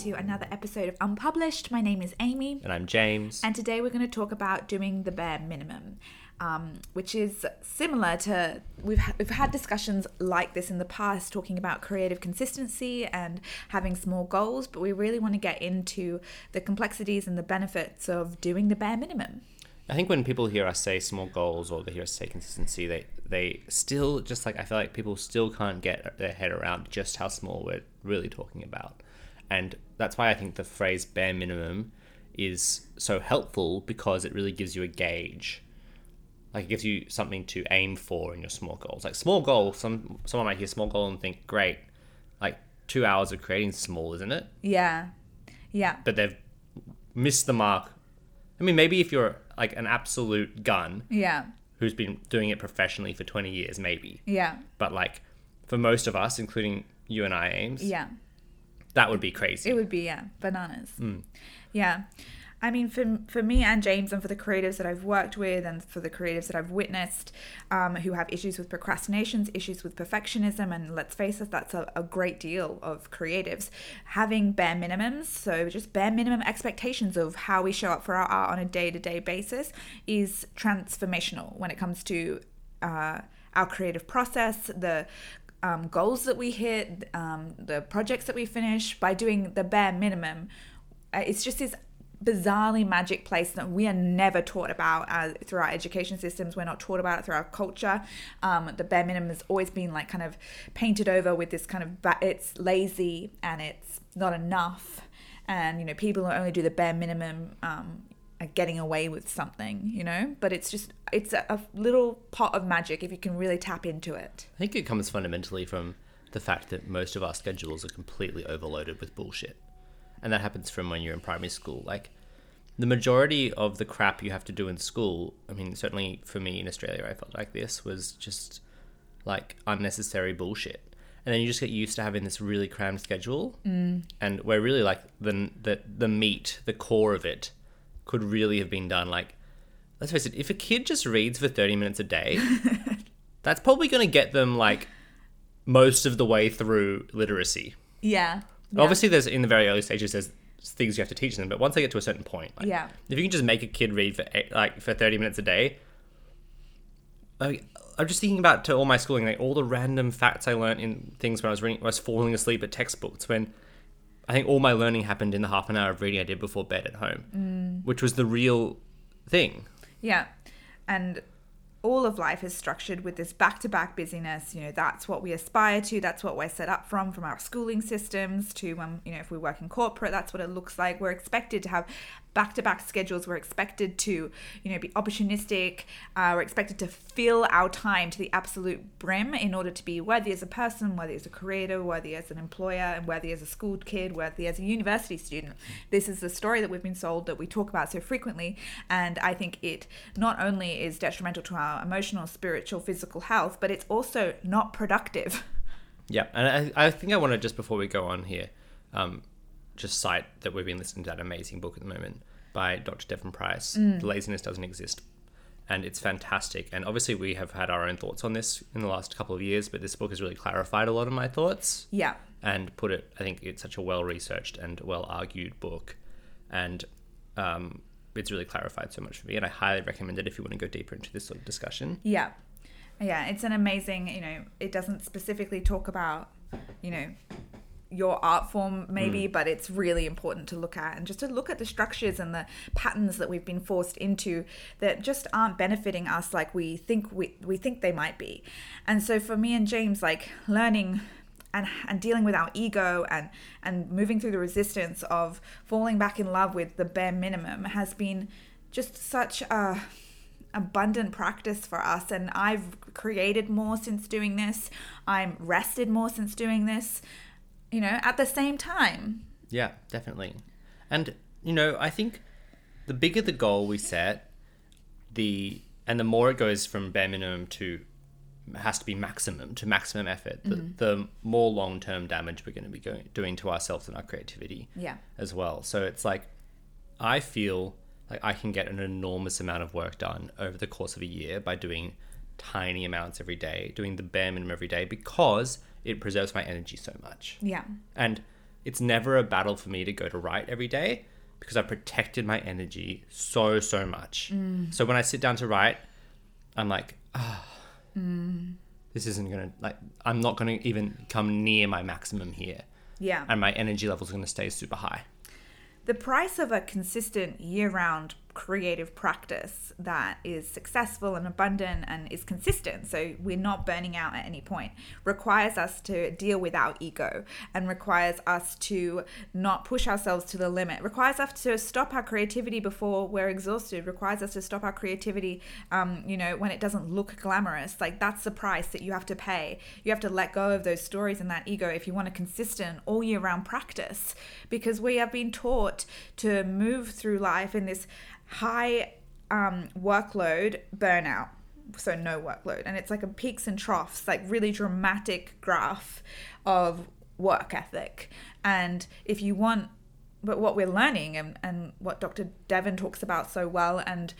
to another episode of Unpublished. My name is Amy, And I'm James. and today we're going to talk about doing the bare minimum, um, which is similar to we've ha- we've had discussions like this in the past, talking about creative consistency and having small goals. But we really want to get into the complexities and the benefits of doing the bare minimum. I think when people hear us say small goals or they hear us say consistency, they they still just like I feel like people still can't get their head around just how small we're really talking about. And that's why I think the phrase bare minimum is so helpful because it really gives you a gauge. Like it gives you something to aim for in your small goals. Like small goal, some someone might hear small goal and think, great, like two hours of creating small, isn't it? Yeah, yeah, but they've missed the mark. I mean, maybe if you're like an absolute gun yeah, who's been doing it professionally for 20 years, maybe. yeah, But like for most of us, including you and I, Ames, yeah. That would be crazy. It would be yeah, bananas. Yeah. I mean, for, for me and James, and for the creatives that I've worked with, and for the creatives that I've witnessed um, who have issues with procrastinations, issues with perfectionism, and let's face it, that's a, a great deal of creatives, having bare minimums, so just bare minimum expectations of how we show up for our art on a day to day basis, is transformational when it comes to uh, our creative process, the um, goals that we hit, um, the projects that we finish by doing the bare minimum. Uh, It's just this bizarrely magic place that we are never taught about uh, through our education systems. We're not taught about it through our culture. Um, the bare minimum has always been like kind of painted over with this kind of ba- it's lazy and it's not enough. And you know, people only do the bare minimum um, getting away with something, you know. But it's just it's a, a little pot of magic if you can really tap into it. I think it comes fundamentally from the fact that most of our schedules are completely overloaded with bullshit. And that happens from when you're in primary school. Like, the majority of the crap you have to do in school, I mean, certainly for me in Australia, I felt like this was just like unnecessary bullshit. And then you just get used to having this really crammed schedule. Mm. And where really like the, the, the meat, the core of it, could really have been done. Like, let's face it, if a kid just reads for 30 minutes a day, that's probably going to get them like most of the way through literacy. Yeah. Obviously, there's in the very early stages, there's things you have to teach them, but once they get to a certain point, like, Yeah. if you can just make a kid read for eight, like for 30 minutes a day, like, I'm just thinking about to all my schooling, like all the random facts I learned in things when I was reading, when I was falling asleep at textbooks. When I think all my learning happened in the half an hour of reading I did before bed at home, which was the real thing. Yeah. And all of life is structured with this back to back busyness. You know, that's what we aspire to. That's what we're set up from, from our schooling systems to, um, you know, if we work in corporate, that's what it looks like. We're expected to have back to back schedules. We're expected to, you know, be opportunistic. Uh, we're expected to fill our time to the absolute brim in order to be worthy as a person, worthy as a creator, worthy as an employer, and worthy as a school kid, worthy as a university student. This is the story that we've been sold that we talk about so frequently. And I think it not only is detrimental to our emotional, spiritual, physical health, but it's also not productive. Yeah, and I, I think I want to just before we go on here, um, just cite that we've been listening to that amazing book at the moment by Dr. Devon Price. The laziness doesn't exist, and it's fantastic. And obviously, we have had our own thoughts on this in the last couple of years, but this book has really clarified a lot of my thoughts Yeah. and put it. I think it's such a well researched and well argued book, and um, it's really clarified so much for me. And I highly recommend it if you want to go deeper into this sort of discussion. Yeah. Yeah, it's an amazing, you know, it doesn't specifically talk about, you know, your art form maybe, mm. but it's really important to look at and just to look at the structures and the patterns that we've been forced into that just aren't benefiting us like we think we, we think they might be. And so for me and James, like learning and, and dealing with our ego and and moving through the resistance of falling back in love with the bare minimum has been just such a abundant practice for us and I've created more since doing this. I'm rested more since doing this. You know, at the same time. Yeah, definitely. And you know, I think the bigger the goal we set, the and the more it goes from bare minimum to has to be maximum to maximum effort, the, mm-hmm. the more long term damage we're going to be going, doing to ourselves and our creativity Yeah. as well. So it's like I feel like I can get an enormous amount of work done over the course of a year by doing tiny amounts every day, doing the bare minimum every day because it preserves my energy so much. Yeah. And it's never a battle for me to go to write every day because I've protected my energy so so much. Mm. So when I sit down to write, I'm like, ah, this isn't gonna like I'm not gonna even come near my maximum here, Yeah. and my energy levels are gonna stay super high. the price of a consistent year-round creative practice that is successful and abundant and is consistent. So we're not burning out at any point. Requires us to deal with our ego and requires us to not push ourselves to the limit. Requires us to stop our creativity before we're exhausted. Requires us to stop our creativity um, you know when it doesn't look glamorous. Like that's the price that you have to pay. You have to let go of those stories and that ego if you want a consistent all year round practice. Because we have been taught to move through life in this high um, workload burnout. So no workload. And it's like a peaks and troughs like really dramatic graph of work ethic. And if you want but what we're learning and, and what dr devon talks about so well and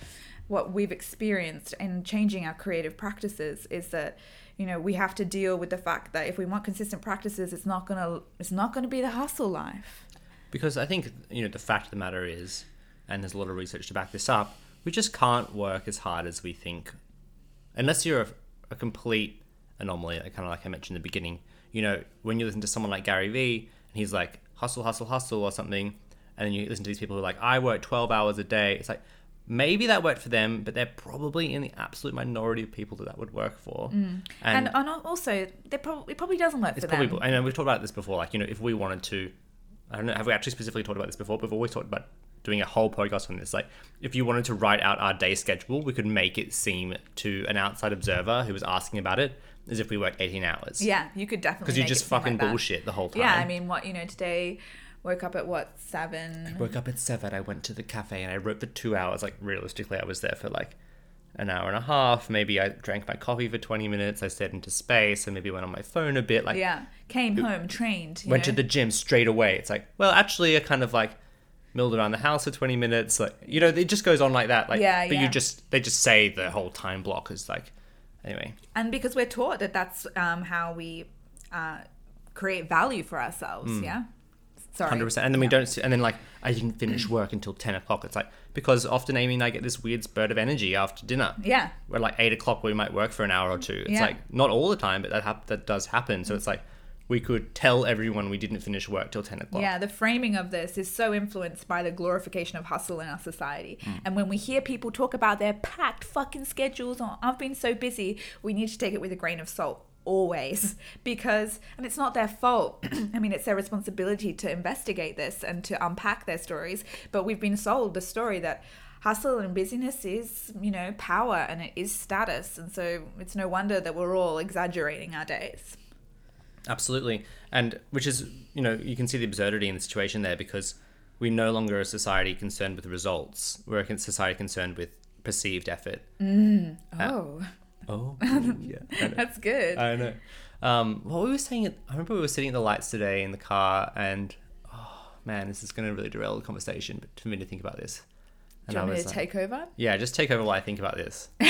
what we've experienced in changing our creative practices is that you know we have to deal with the fact that if we want consistent practices it's not gonna it's not gonna be the hustle life. Because I think you know the fact of the matter is, and there's a lot of research to back this up. We just can't work as hard as we think, unless you're a, a complete anomaly. Like, kind of like I mentioned in the beginning. You know, when you listen to someone like Gary Vee, and he's like hustle, hustle, hustle, or something, and then you listen to these people who are like, I work 12 hours a day. It's like maybe that worked for them, but they're probably in the absolute minority of people that that would work for. Mm. and, and also it probably doesn't work for probably, them I know we've talked about this before. Like, you know, if we wanted to, I don't know, have we actually specifically talked about this before? But we've always talked about doing a whole podcast on this. Like, if you wanted to write out our day schedule, we could make it seem to an outside observer who was asking about it as if we worked 18 hours. yeah you could definitely Because you just fucking like bullshit the whole time. Yeah, I mean, what you know, today woke up at what seven? I woke up at seven. I went to the cafe and I wrote for two hours. Like realistically, I was there for like an hour and a half. Maybe I drank my coffee for twenty minutes. I stared into space and maybe went on my phone a bit. Like Yeah, came home, trained. went to the gym straight away. It's like, well, actually, I kind of like milled around the house for twenty minutes. Like you know, it just goes on like that. Like Yeah, but yeah. you just they just say the whole time block is like anyway. and because we're taught that that's um, how we uh, create value for ourselves. Yeah. Sorry. Hundred percent, and then we don't. See, and then like I didn't finish work until ten o'clock. It's like because often Amy and I get this weird spurt of energy after dinner. Yeah. where like eight o'clock we might work for an hour or two. It's Yeah. like not all the time, but that hap- that does happen. So it's like we could tell everyone we didn't finish work till ten o'clock. Yeah, the framing of this is so influenced by the glorification of hustle in our society. Mm. And when we hear people talk about their packed fucking schedules or I've been so busy, we need to take it with a grain of salt always. Because and it's not their fault. I mean it's their responsibility to investigate this and to unpack their stories. But we've been sold the story that hustle and busyness is you know power and it is status. And so it's no wonder that we're all exaggerating our days Absolutely. And which is, you know, you can see the absurdity in the situation there because we no longer a society concerned with results. We're a society concerned with perceived effort. oh Oh, yeah. That's good I know. Um, what we were saying, at, I remember we were sitting at the lights today in the car and, oh, man, this is going to really derail the conversation, but for me to think about this. do you want me to take over yeah, just take over while I think about this.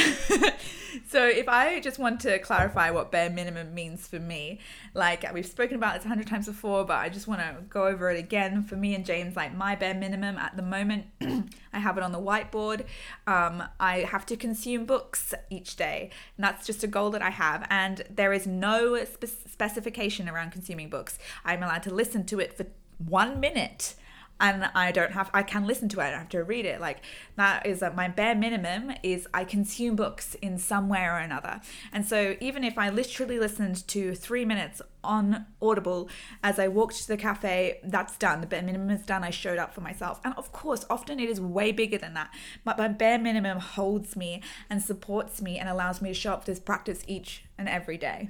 So, if I just want to clarify what bare minimum means for me, like we've spoken about this a hundred times before, but I just want to go over it again. For me and James, like my bare minimum at the moment, I have it on the whiteboard. Um, I have to consume books each day, and that's just a goal that I have. And there is no spe- specification around consuming books. I'm allowed to listen to it for one minute and I don't have I can listen to it. I don't have to read it. Like that is uh, my bare minimum is I consume books in some way or another. And so even if I literally listened to three minutes on Audible as I walked to the cafe, that's done. The bare minimum is done. I showed up for myself. And of course, often it is way bigger than that. But my bare minimum holds me and supports me and allows me to show up this practice each and every day.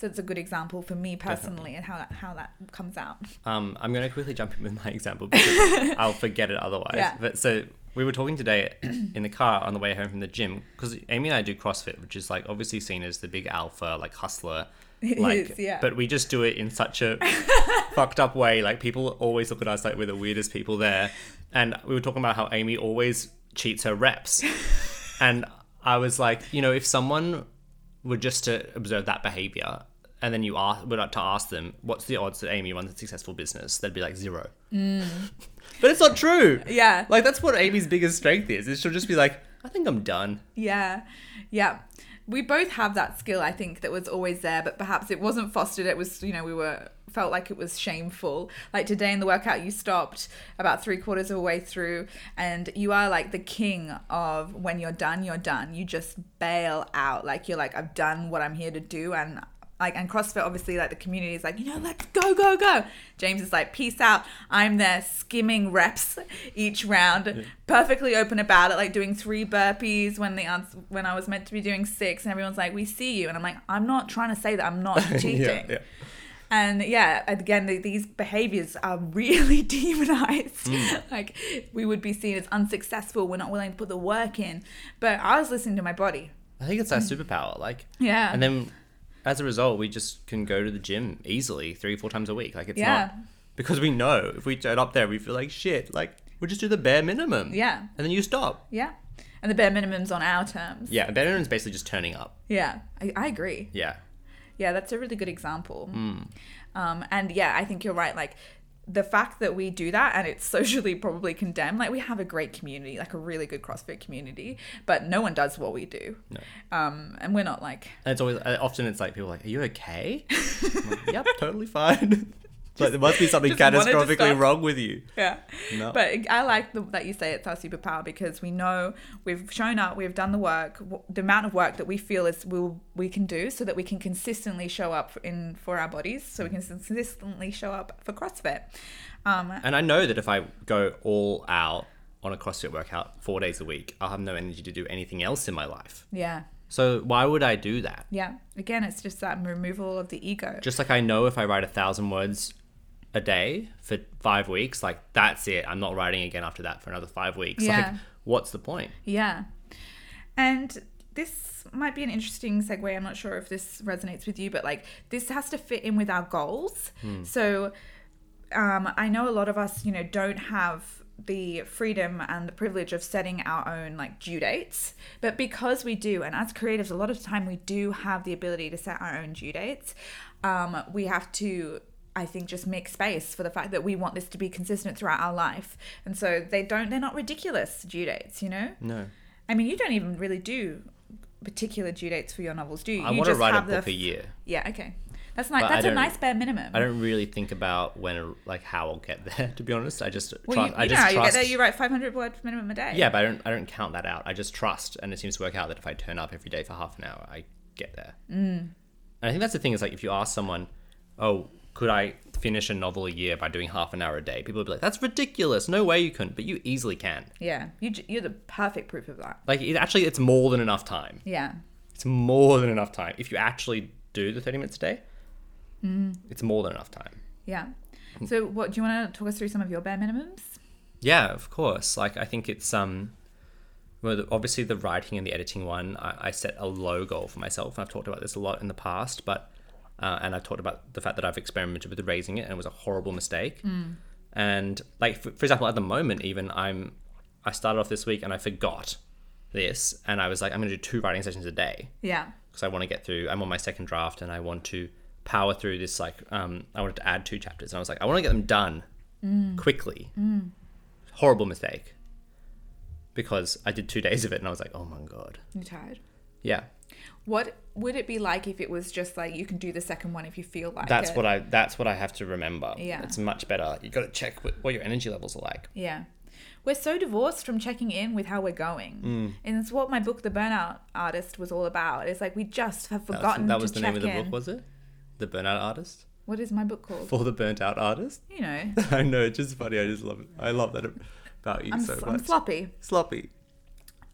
So it's a good example for me personally and how that how that comes out. Um, I'm going to quickly jump in with my example because I'll forget it otherwise. Yeah. But so we were talking today in the car on the way home from the gym because Amy and I do CrossFit, which is like obviously seen as the big alpha, like hustler. It like, is, yeah. But we just do it in such a fucked up way. Like people always look at us like we're the weirdest people there. And we were talking about how Amy always cheats her reps. and I was like, you know, if someone were just to observe that behavior and then you ask, were to ask them, what's the odds that Amy runs a successful business? They'd be like zero. Mm. but it's not true. Yeah. Like that's what Amy's biggest strength is. Is she'll just be like, I think I'm done. Yeah. Yeah. We both have that skill, I think, that was always there, but perhaps it wasn't fostered. It was, you know, we were felt like it was shameful. Like today in the workout, you stopped about three quarters of the way through, and you are like the king of when you're done, you're done. You just bail out. Like you're like, I've done what I'm here to do, and like and CrossFit obviously like the community is like you know let's go go go. James is like peace out. I'm there skimming reps each round, perfectly open about it, like doing three burpees when the ans- when I was meant to be doing six, and everyone's like we see you, and I'm like I'm not trying to say that I'm not cheating. yeah. And yeah, again, the, these behaviors are really demonized. Mm. like we would be seen as unsuccessful. We're not willing to put the work in. But I was listening to my body. I think it's our superpower. Like, Yeah. and then as a result, we just can go to the gym easily three, four times a week. Like, it's Yeah. not because we know if we turn up there, we feel like shit. Like, we'll just do the bare minimum. Yeah. And then you stop. Yeah. And the bare minimum's on our terms. Yeah. The bare minimum's basically just turning up. Yeah. I, I agree. Yeah. Yeah, that's a really good example. Hmm. Um, and yeah, I think you're right. Like the fact that we do that and it's socially probably condemned, like we have a great community, like a really good CrossFit community, but no one does what we do. No. Um, and we're not like, And it's always uh, often it's like people are like, "Are you okay?" Like, yep, totally fine. like there must be something just wanted to catastrophically wrong with you. yeah. No. But I like the, that you say it's our superpower because we know we've shown up, we've done the work, the amount of work that we feel is we'll, we can do, so that we can consistently show up in for our bodies, so we can consistently show up for CrossFit. Um, And I know that if I go all out on a CrossFit workout four days a week, I'll have no energy to do anything else in my life. yeah, So why would I do that? yeah. Again, it's just that removal of the ego. Just like I know if I write a thousand words a day for five weeks, like that's it. I'm not writing again after that for another five weeks. Yeah. Like, what's the point? Yeah. And this might be an interesting segue. I'm not sure if this resonates with you, but like this has to fit in with our goals. So um, I know a lot of us, you know, don't have the freedom and the privilege of setting our own like due dates but because we do and as creatives a lot of the time we do have the ability to set our own due dates um, we have to I think just make space for the fact that we want this to be consistent throughout our life. And so they don't they're not ridiculous due dates, you know? No. I mean, you don't even really do particular due dates for your novels, do you? I you want to just write a the book a year. Yeah, okay. That's nice. But That's a nice bare minimum. I don't really think about when, like, how I'll get there. To be honest, I just well, try. you, you I know just how you get there, you write 500 words minimum a day. yeah, but I don't. I don't count that out. I just trust, and it seems to work out that if I turn up every day for half an hour, I get there. Mm. And I think that's the thing. Is like if you ask someone, "Oh, could I finish a novel a year by doing half an hour a day?" People would be like, "That's ridiculous. No way you couldn't." But you easily can. Yeah. you, you're the perfect proof of that. Like, it actually, it's more than enough time. Yeah. It's more than enough time if you actually do the thirty minutes a day. It's more than enough time. Yeah. So, what do you want to talk us through some of your bare minimums? Yeah, of course. Like I think it's um, well, obviously the writing and the editing one, I, I set a low goal for myself. And I've talked about this a lot in the past, but uh, and I've talked about the fact that I've experimented with raising it and it was a horrible mistake. And like for, for example, at the moment, even I'm, I started off this week and I forgot this, and I was like, I'm gonna do two writing sessions a day Yeah. because I want to get through. I'm on my second draft and I want to power through this. Like, um, I wanted to add two chapters, and I was like, I want to get them done quickly. Horrible mistake because I did two days of it, and I was like, oh my god, You're tired. yeah. What would it be like if it was just like you can do the second one if you feel like That's it? what I. That's what I have to remember. Yeah. it's much better. You got to check what, what your energy levels are like. Yeah. We're so divorced from checking in with how we're going. Mm. And it's what my book, The Burnout Artist, was all about. It's like we just have forgotten that to was the check name of the in. book, was it? The Burnout Artist. What is my book called? For the burnt out artist. You know, I know, it's just funny. I just love it. I love that about you I'm, so s- much. I'm sloppy. Sloppy.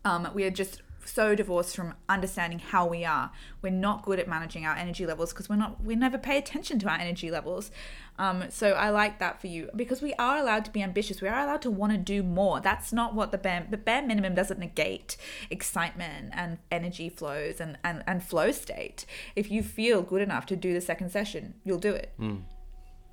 Um, we are just so divorced from understanding how we are. We're not good at managing our energy levels because we're not. We never pay attention to our energy levels. Um, so I like that for you because we are allowed to be ambitious. We are allowed to want to do more. That's not what the bare the bare minimum doesn't negate excitement and energy flows and and and flow state. If you feel good enough to do the second session, you'll do it.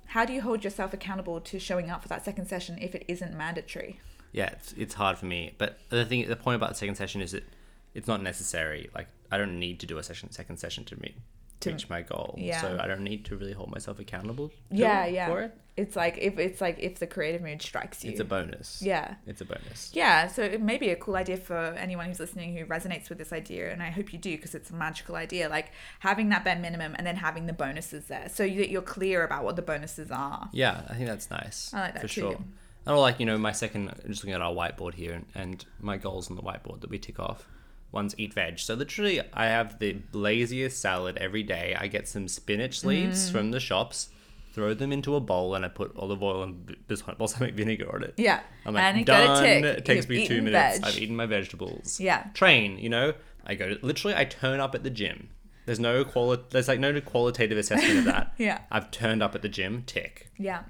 How do you hold yourself accountable to showing up for that second session if it isn't mandatory? yeah, it's, it's hard for me. But the thing, the point about the second session is that it's not necessary. Like I don't need to do a session, second session to me, To- reach my goal. Yeah. So I don't need to really hold myself accountable. Yeah, it- yeah. For it. It's like if it's like if the creative mood strikes you. It's a bonus. yeah. It's a bonus. Yeah, so it may be a cool idea for anyone who's listening who resonates with this idea, and I hope you do because it's a magical idea. Like having that bare minimum and then having the bonuses there, so that you're clear about what the bonuses are. Yeah, I think that's nice. I like that for too. sure. And like you know, my second, just looking at our whiteboard here, and, and my goals on the whiteboard that we tick off. One's eat veg. So literally, I have the laziest salad every day. I get some spinach leaves Mm. from the shops, throw them into a bowl, and I put olive oil and balsamic vinegar on it. Yeah, I'm like, and done. tick. It takes You've me two minutes. veg. I've eaten my vegetables. Yeah. Train, you know, I go to, literally, I turn up at the gym. There's no quali- There's like no qualitative assessment of that. Yeah. I've turned up at the gym. Tick. Yeah,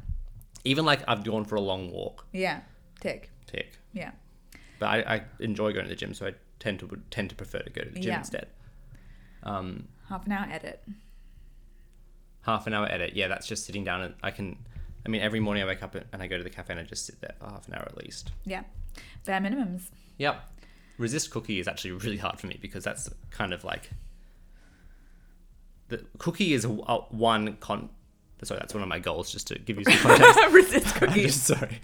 Even like I've gone for a long walk. yeah, tick. Tick. Yeah, But I, I enjoy going to the gym, so I tend to tend to prefer to go to the gym Yeah. instead. Um, half an hour edit. half an hour edit. Yeah, that's just sitting down and I can. I mean, every morning I wake up and I go to the cafe and I just sit there for half an hour at least. Yeah, bare minimums. Yep. Resist cookie is actually really hard for me because that's kind of like the cookie is a, a one con. Sorry, that's one of my goals. Just to give you some context. Resist I'm cookies. just sorry.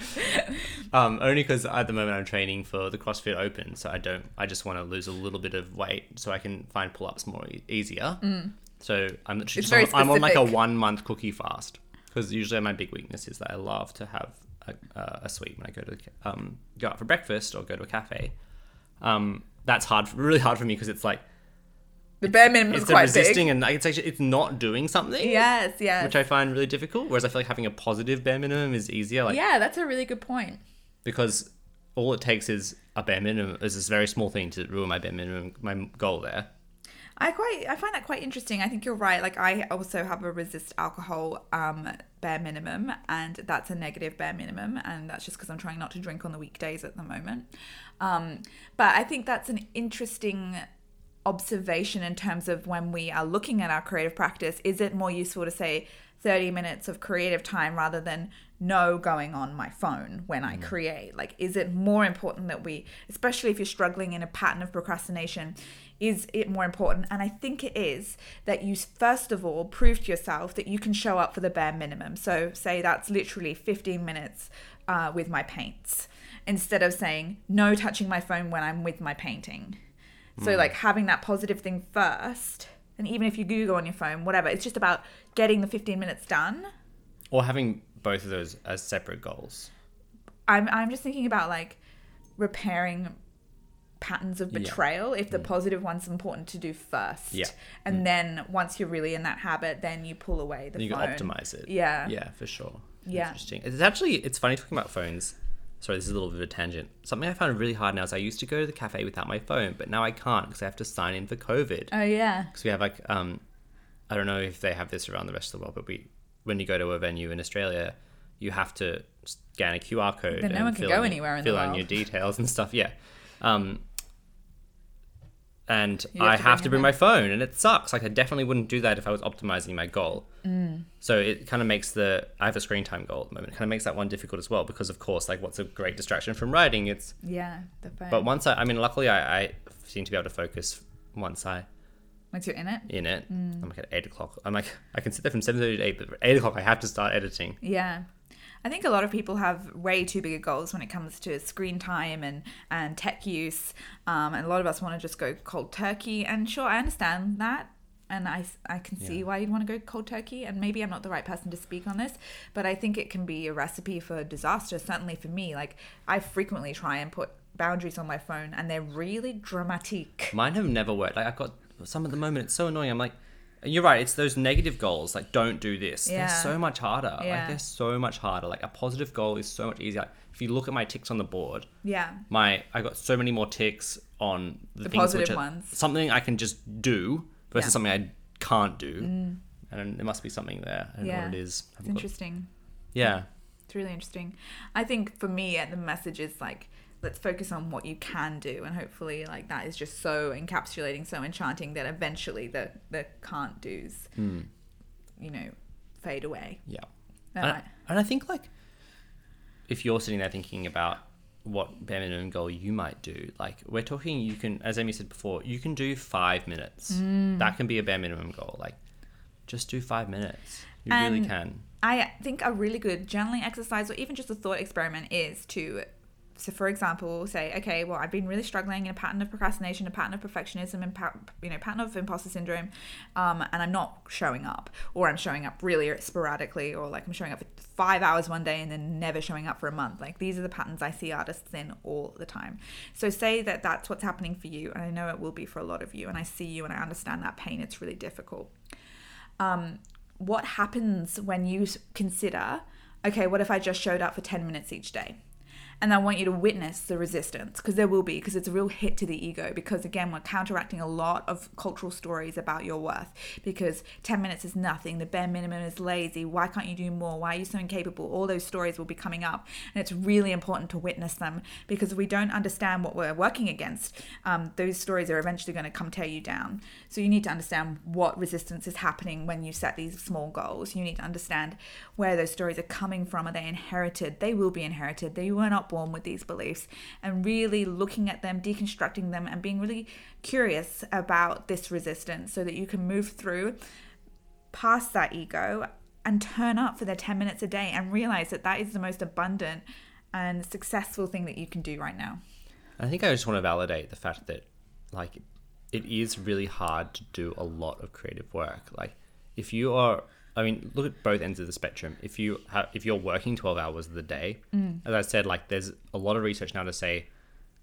Um, only because at the moment I'm training for the CrossFit Open, so I don't. I just want to lose a little bit of weight so I can find pull-ups more e- easier. So I'm literally Mm. Just on, I'm on like a one month cookie fast because usually my big weakness is that I love to have a, uh, a sweet when I go to um, go out for breakfast or go to a cafe. Um, that's hard, really hard for me because it's like The bare minimum is quite resisting big. and like, it's actually it's not doing something. Yes, yes. Which I find really difficult. Whereas I feel like having a positive bare minimum is easier. Like yeah, that's a really good point. because all it takes is a bare minimum is this very small thing to ruin my bare minimum my goal there I quite I find that quite interesting. I think you're right. Like I also have a resist alcohol um bare minimum and that's a negative bare minimum and that's just because I'm trying not to drink on the weekdays at the moment. Um but I think that's an interesting observation in terms of when we are looking at our creative practice is it more useful to say 30 minutes of creative time rather than no going on my phone when I create? Like is it more important that we especially if you're struggling in a pattern of procrastination is it more important? And I think it is that you first of all prove to yourself that you can show up for the bare minimum. So say that's literally 15 minutes uh, with my paints instead of saying no touching my phone when I'm with my painting so mm. like having that positive thing first, and even if you Google on your phone, whatever, it's just about getting the 15 minutes done. or having both of those as separate goals I'm I'm just thinking about like repairing patterns of Yeah. betrayal if the mm. positive one's important to do first. Yeah. And mm. then once you're really in that habit, then you pull away the then you phone. can optimize it Yeah. yeah for sure Yeah. interesting it's actually it's funny talking about phones sorry this is a little bit of a tangent. Something i found really hard now is i used to go to the cafe without my phone but now i can't because i have to sign in for covid. Oh yeah. because we have like um i don't know if they have this around the rest of the world but we when you go to a venue in australia you have to scan a qr code Then no and one can go in- anywhere in the fill in your details and stuff yeah. Um and I have to have bring to bring my phone, and it sucks. Like I definitely wouldn't do that if I was optimizing my goal. Mm. So it kind of makes the I have a screen time goal at the moment. It kind of makes that one difficult as well because of course, like what's a great distraction from writing? It's Yeah. The phone. but once I, I mean, luckily I, I seem to be able to focus once I once you're in it. in it. Mm. I'm like at eight o'clock. I'm like I can sit there from seven thirty to eight, but eight o'clock I have to start editing. Yeah. I think a lot of people have way too big of goals when it comes to screen time and, and tech use. Um, and a lot of us want to just go cold turkey. And sure, I understand that. And I, I can see Yeah. why you'd want to go cold turkey. And maybe I'm not the right person to speak on this, but I think it can be a recipe for disaster, certainly for me. Like, I frequently try and put boundaries on my phone, and they're really dramatic. Mine have never worked. Like I've got some at the moment. It's so annoying. I'm like, you're right. It's those negative goals. Like don't do this. Yeah. They're so much harder. Yeah. Like they're so much harder. Like a positive goal is so much easier. Like, if you look at my ticks on the board, Yeah. my I got so many more ticks on the, The things positive which are ones. something I can just do versus Yeah. Mm. something I can't do. And there must be something there. I don't know Yeah. what it is. It's Haven't got- interesting. yeah. It's really interesting. I think for me, uh, the message is like, let's focus on what you can do, and hopefully, like that is just so encapsulating, so enchanting that eventually the the can't do's, Hmm. you know, fade away. Yeah. And, like- and I think like if you're sitting there thinking about what bare minimum goal you might do, like we're talking, you can, as Amy said before, you can do five minutes. Mm. That can be a bare minimum goal. Like just do five minutes. You really can. I think a really good journaling exercise or even just a thought experiment is to so for example say okay well i've been really struggling in a pattern of procrastination a pattern of perfectionism and you know pattern of imposter syndrome um, and i'm not showing up or i'm showing up really sporadically or like i'm showing up for five hours one day and then never showing up for a month. Like these are the patterns i see artists in all the time. So say that that's what's happening for you and i know it will be for a lot of you and i see you and i understand that pain it's really difficult. Um, what happens when you consider, okay, what if I just showed up for 10 minutes each day? And I want you to witness the resistance because there will be, because it's a real hit to the ego. Because again, we're counteracting a lot of cultural stories about your worth. Because 10 minutes is nothing, the bare minimum is lazy, why can't you do more? Why are you so incapable? All those stories will be coming up. And it's really important to witness them because if we don't understand what we're working against, um, those stories are eventually going to come tear you down. So you need to understand what resistance is happening when you set these small goals. You need to understand where those stories are coming from. Are they inherited? They will be inherited. They were not born with these beliefs. And really looking at them, deconstructing them, and being really curious about this resistance so that you can move through past that ego and turn up for the 10 minutes a day and realize that that is the most abundant and successful thing that you can do right now. I think I just want to validate the fact that, like, it is really hard to do a lot of creative work. Like, if you are, I mean, look at both ends of the spectrum. If you have, if you're working twelve hours of the day, mm. as I said, like, there's a lot of research now to say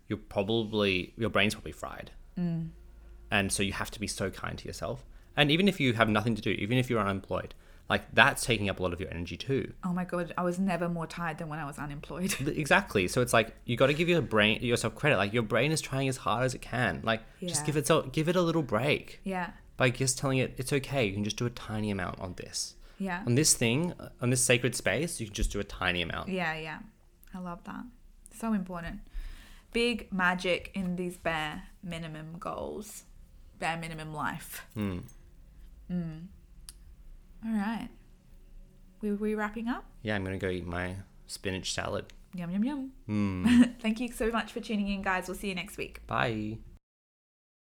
you're probably your brain's probably fried, mm. and so you have to be so kind to yourself. And even if you have nothing to do, even if you're unemployed, like that's taking up a lot of your energy too. Oh my God, I was never more tired than when I was unemployed. Exactly. So it's like you got to give your brain yourself credit. Like your brain is trying as hard as it can. Like just give it so give it a little break yeah, by just telling it it's okay. You can just do a tiny amount on this. yeah. On this thing, uh, on this sacred space, you can just do a tiny amount. Yeah, yeah. I love that. So important. Big magic in these bare minimum goals, bare minimum life. Mm. All right. We we wrapping up? Yeah, I'm gonna go eat my spinach salad. Yum yum yum. Mm. Thank you so much for tuning in, guys. We'll see you next week. Bye.